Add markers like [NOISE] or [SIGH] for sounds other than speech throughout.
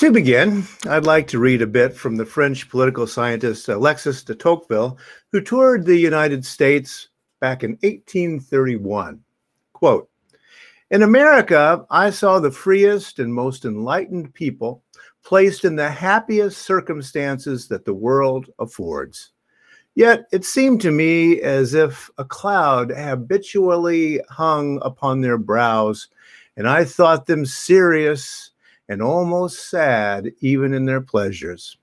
To begin, I'd like to read a bit from the French political scientist Alexis de Tocqueville, who toured the United States back in 1831. Quote, in America, I saw the freest and most enlightened people placed in the happiest circumstances that the world affords. Yet it seemed to me as if a cloud habitually hung upon their brows, and I thought them serious and almost sad even in their pleasures.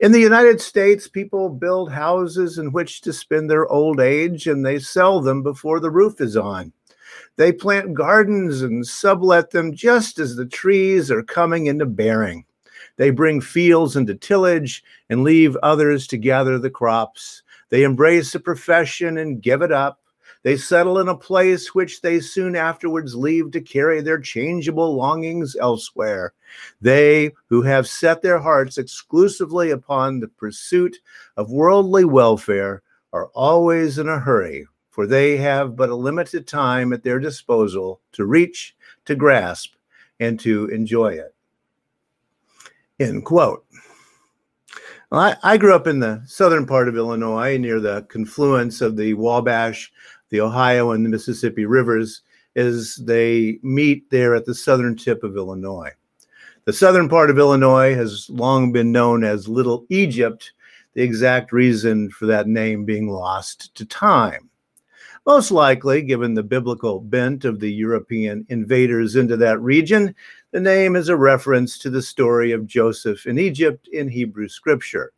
In the United States, people build houses in which to spend their old age and they sell them before the roof is on. They plant gardens and sublet them just as the trees are coming into bearing. They bring fields into tillage and leave others to gather the crops. They embrace a profession and give it up. They settle in a place which they soon afterwards leave to carry their changeable longings elsewhere. They who have set their hearts exclusively upon the pursuit of worldly welfare are always in a hurry, for they have but a limited time at their disposal to reach, to grasp, and to enjoy it. End quote. Well, I, I, grew up in the southern part of Illinois near the confluence of the Wabash the Ohio and the Mississippi rivers as they meet there at the southern tip of Illinois. The southern part of Illinois has long been known as Little Egypt, the exact reason for that name being lost to time. Most likely, given the biblical bent of the European invaders into that region, the name is a reference to the story of Joseph in Egypt in Hebrew scripture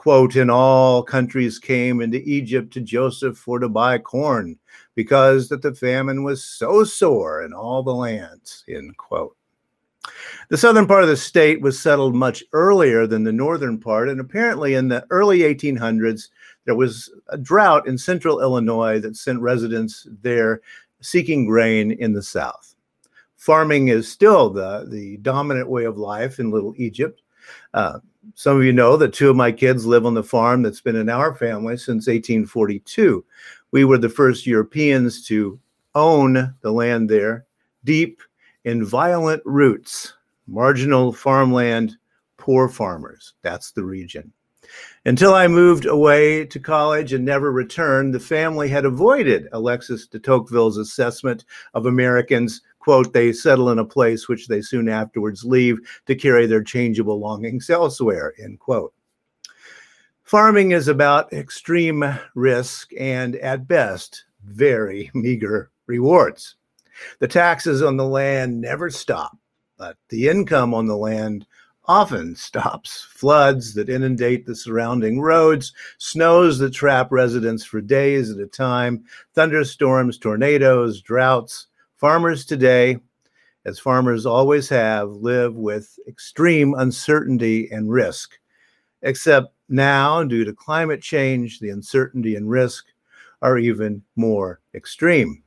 quote, in all countries came into Egypt to Joseph for to buy corn, because that the famine was so sore in all the lands, end quote. The southern part of the state was settled much earlier than the northern part, and apparently in the early 1800s, there was a drought in central Illinois that sent residents there seeking grain in the south. Farming is still the, the dominant way of life in Little Egypt. Uh, some of you know that two of my kids live on the farm that's been in our family since 1842. We were the first Europeans to own the land there, deep in violent roots, marginal farmland, poor farmers. That's the region. Until I moved away to college and never returned, the family had avoided Alexis de Tocqueville's assessment of Americans quote, they settle in a place which they soon afterwards leave to carry their changeable longings elsewhere, end quote. Farming is about extreme risk and, at best, very [LAUGHS] meager rewards. The taxes on the land never stop, but the income on the land often stops. Floods that inundate the surrounding roads, snows that trap residents for days at a time, thunderstorms, tornadoes, droughts, Farmers today, as farmers always have, live with extreme uncertainty and risk. Except now, due to climate change, the uncertainty and risk are even more extreme.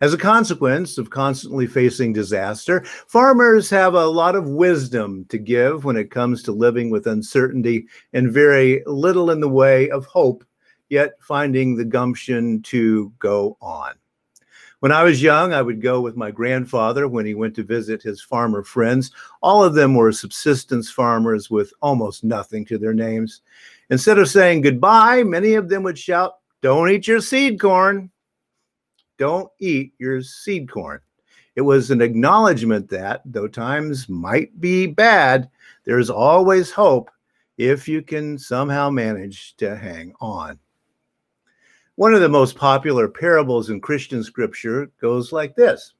As a consequence of constantly facing disaster, farmers have a lot of wisdom to give when it comes to living with uncertainty and very little in the way of hope, yet finding the gumption to go on. When I was young, I would go with my grandfather when he went to visit his farmer friends. All of them were subsistence farmers with almost nothing to their names. Instead of saying goodbye, many of them would shout, Don't eat your seed corn. Don't eat your seed corn. It was an acknowledgement that, though times might be bad, there's always hope if you can somehow manage to hang on. One of the most popular parables in Christian scripture goes like this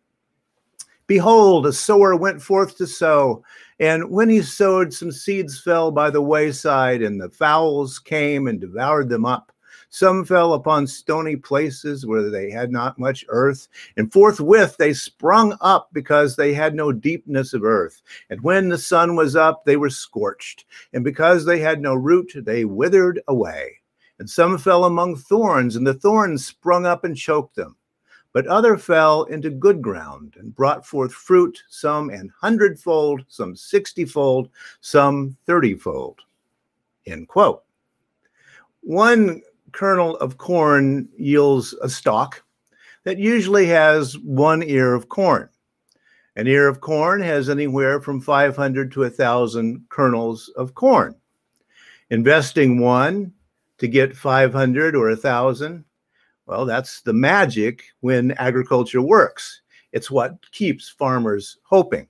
Behold, a sower went forth to sow, and when he sowed, some seeds fell by the wayside, and the fowls came and devoured them up. Some fell upon stony places where they had not much earth, and forthwith they sprung up because they had no deepness of earth. And when the sun was up, they were scorched, and because they had no root, they withered away. And some fell among thorns, and the thorns sprung up and choked them. But other fell into good ground and brought forth fruit, some an hundredfold, some sixtyfold, some thirtyfold. End quote. One kernel of corn yields a stalk that usually has one ear of corn. An ear of corn has anywhere from 500 to 1,000 kernels of corn. Investing one to get 500 or 1,000, well, that's the magic when agriculture works. It's what keeps farmers hoping.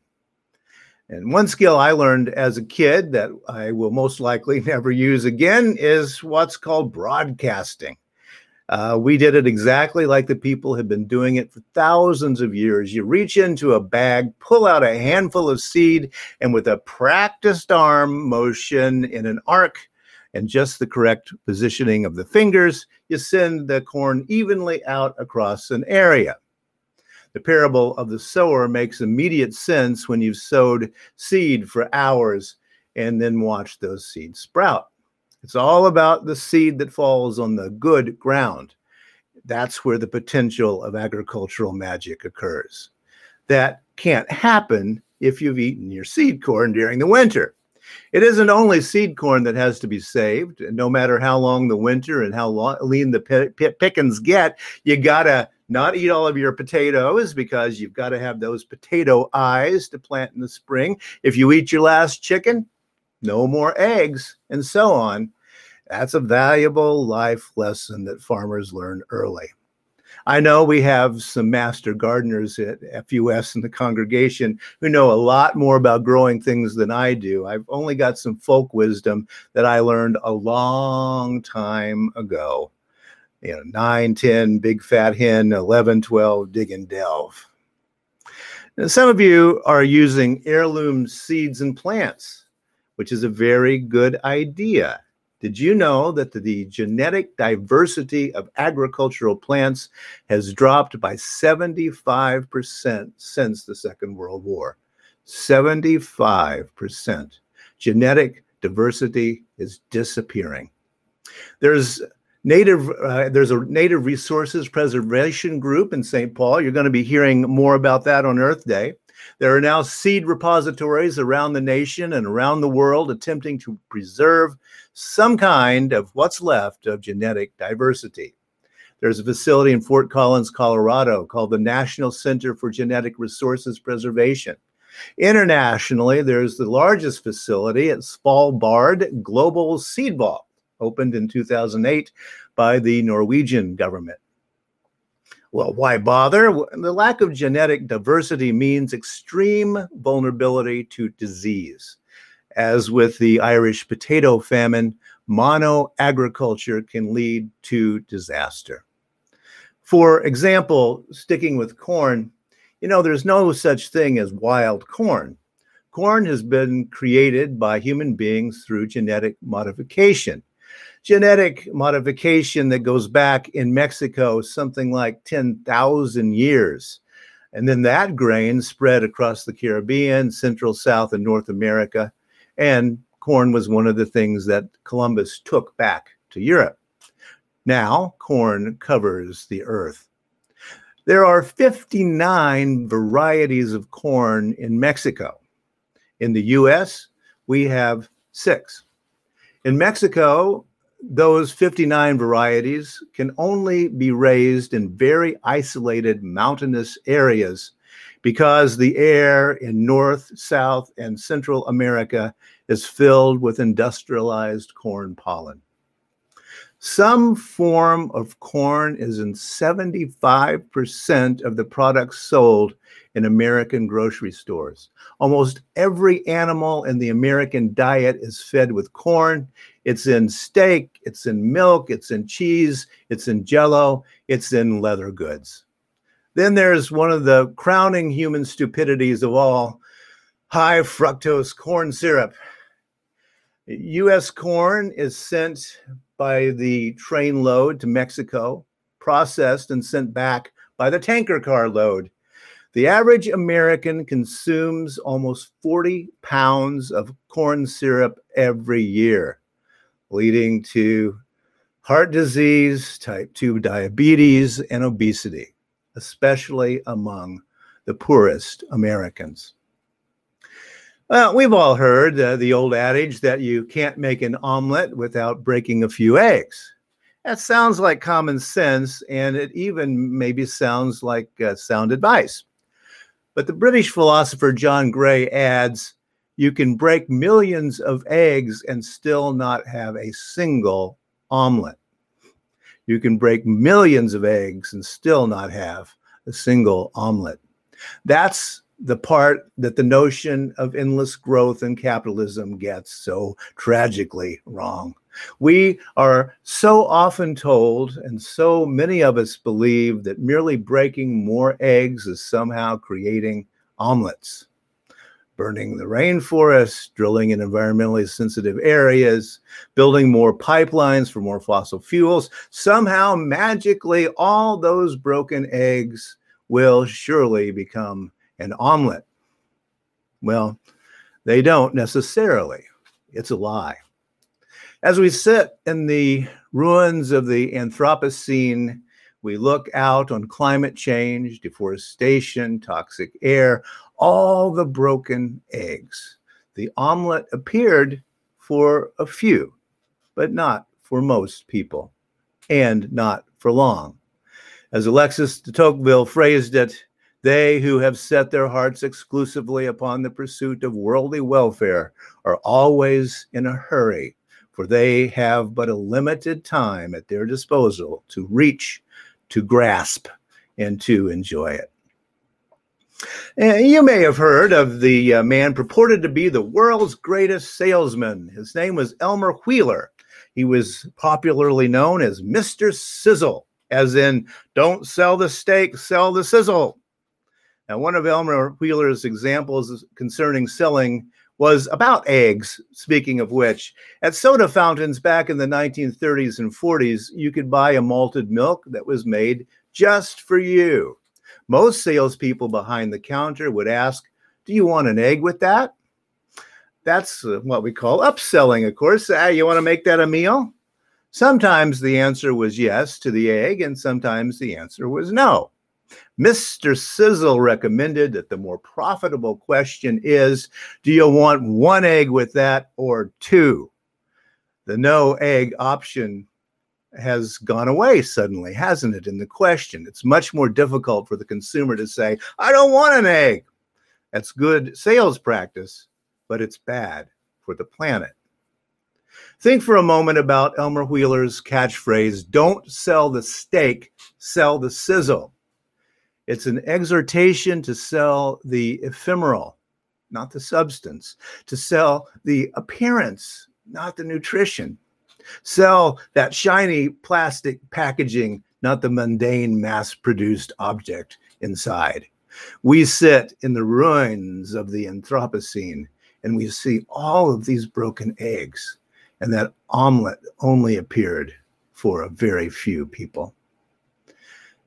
And one skill I learned as a kid that I will most likely [LAUGHS] never use again is what's called broadcasting. Uh, we did it exactly like the people have been doing it for thousands of years. You reach into a bag, pull out a handful of seed, and with a practiced arm motion in an arc and just the correct positioning of the fingers, you send the corn evenly out across an area. The parable of the sower makes immediate sense when you've sowed seed for hours and then watched those seeds sprout. It's all about the seed that falls on the good ground. That's where the potential of agricultural magic occurs. That can't happen if you've eaten your seed corn during the winter. It isn't only seed corn that has to be saved. No matter how long the winter and how long, lean the pickings get, you got to not eat all of your potatoes because you've got to have those potato eyes to plant in the spring. If you eat your last chicken, no more eggs, and so on. That's a valuable life lesson that farmers learn early. I know we have some master gardeners at FUS in the congregation who know a lot more about growing things than I do. I've only got some folk wisdom that I learned a long time ago you know, 9, 10, big fat hen, 11, 12, dig and delve. Now, some of you are using heirloom seeds and plants, which is a very good idea. Did you know that the, genetic diversity of agricultural plants has dropped by 75% since the Second World War? 75%. Genetic diversity is disappearing. There's Native, uh, there's a Native Resources Preservation Group in St. Paul. You're going to be hearing more about that on Earth Day. There are now seed repositories around the nation and around the world attempting to preserve some kind of what's left of genetic diversity. There's a facility in Fort Collins, Colorado called the National Center for Genetic Resources Preservation. Internationally, there's the largest facility at Svalbard Global Seed Vault opened in 2008 by the Norwegian government. Well, why bother? The lack of genetic diversity means extreme vulnerability to disease. As with the Irish potato famine, mono agriculture can lead to disaster. For example, sticking with corn, you know, there's no such thing as wild corn. Corn has been created by human beings through genetic modification genetic modification that goes back in Mexico something like 10,000 years. And then that grain spread across the Caribbean, Central, South, and North America. And corn was one of the things that Columbus took back to Europe. Now, corn covers the earth. There are 59 varieties of corn in Mexico. In the US, we have six. In Mexico, those 59 varieties can only be raised in very isolated mountainous areas because the air in North, South, and Central America is filled with industrialized corn pollen. Some form of corn is in 75% of the products sold in American grocery stores. Almost every animal in the American diet is fed with corn. It's in steak, it's in milk, it's in cheese, it's in jello, it's in leather goods. Then there's one of the crowning human stupidities of all high fructose corn syrup. US corn is sent by the train load to Mexico, processed and sent back by the tanker car load. The average American consumes almost 40 pounds of corn syrup every year, leading to heart disease, type 2 diabetes, and obesity, especially among the poorest Americans. We've all heard uh, the old adage that you can't make an omelet without breaking a few eggs. That sounds like common sense, and it even maybe sounds like uh, sound advice. But the British philosopher John Gray adds you can break millions of eggs and still not have a single omelet. You can break millions of eggs and still not have a single omelet. That's the part that the notion of endless growth and capitalism gets so tragically wrong. We are so often told, and so many of us believe, that merely breaking more eggs is somehow creating omelets. Burning the rainforest, drilling in environmentally sensitive areas, building more pipelines for more fossil fuels. Somehow, magically, all those broken eggs will surely become an omelet. Well, they don't necessarily. It's a lie. As we sit in the ruins of the Anthropocene, we look out on climate change, deforestation, toxic air, all the broken eggs. The omelet appeared for a few, but not for most people, and not for long. As Alexis de Tocqueville phrased it, they who have set their hearts exclusively upon the pursuit of worldly welfare are always in a hurry, for they have but a limited time at their disposal to reach, to grasp, and to enjoy it. And you may have heard of the uh, man purported to be the world's greatest salesman. His name was Elmer Wheeler. He was popularly known as Mr. Sizzle, as in, don't sell the steak, sell the sizzle. Now, one of Elmer Wheeler's examples concerning selling was about eggs. Speaking of which, at soda fountains back in the 1930s and 40s, you could buy a malted milk that was made just for you. Most salespeople behind the counter would ask, Do you want an egg with that? That's uh, what we call upselling, of course. Uh, you want to make that a meal? Sometimes the answer was yes to the egg, and sometimes the answer was no. Mr. Sizzle recommended that the more profitable question is do you want one egg with that or two? The no egg option has gone away suddenly, hasn't it? In the question, it's much more difficult for the consumer to say, I don't want an egg. That's good sales practice, but it's bad for the planet. Think for a moment about Elmer Wheeler's catchphrase don't sell the steak, sell the sizzle. It's an exhortation to sell the ephemeral, not the substance, to sell the appearance, not the nutrition. Sell that shiny plastic packaging, not the mundane mass produced object inside. We sit in the ruins of the Anthropocene and we see all of these broken eggs, and that omelet only appeared for a very few people.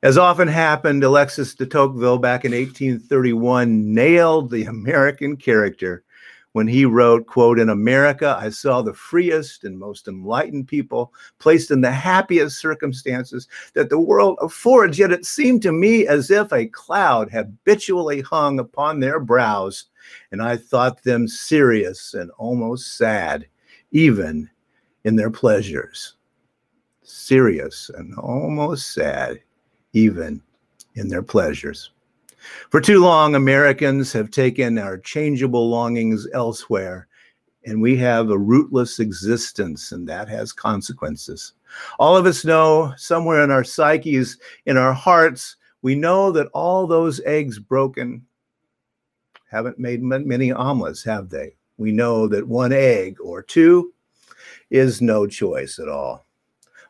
As often happened, Alexis de Tocqueville back in 1831 nailed the American character when he wrote, quote, in America, I saw the freest and most enlightened people placed in the happiest circumstances that the world affords, yet it seemed to me as if a cloud habitually hung upon their brows, and I thought them serious and almost sad, even in their pleasures. Serious and almost sad even in their pleasures. For too long, Americans have taken our changeable longings elsewhere, and we have a rootless existence, and that has consequences. All of us know somewhere in our psyches, in our hearts, we know that all those eggs broken haven't made many omelets, have they? We know that one egg or two is no choice at all.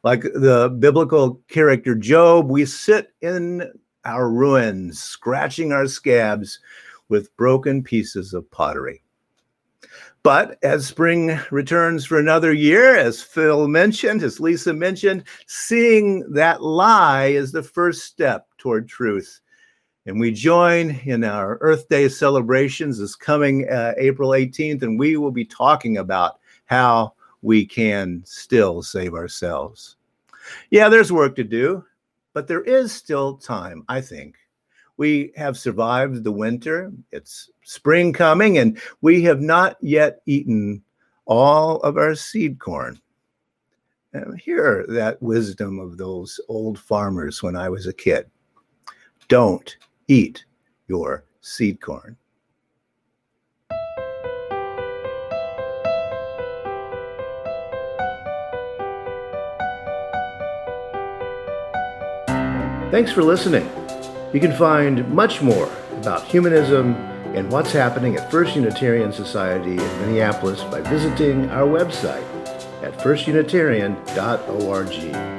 Like the biblical character Job, we sit in our ruins, scratching our scabs with broken pieces of pottery. But as spring returns for another year, as Phil mentioned, as Lisa mentioned, seeing that lie is the first step toward truth. And we join in our Earth Day celebrations this coming uh, April 18th, and we will be talking about how we can still save ourselves. Yeah, there's work to do, but there is still time, I think. We have survived the winter. It's spring coming, and we have not yet eaten all of our seed corn. And hear that wisdom of those old farmers when I was a kid. Don't eat your seed corn. Thanks for listening. You can find much more about humanism and what's happening at First Unitarian Society in Minneapolis by visiting our website at firstunitarian.org.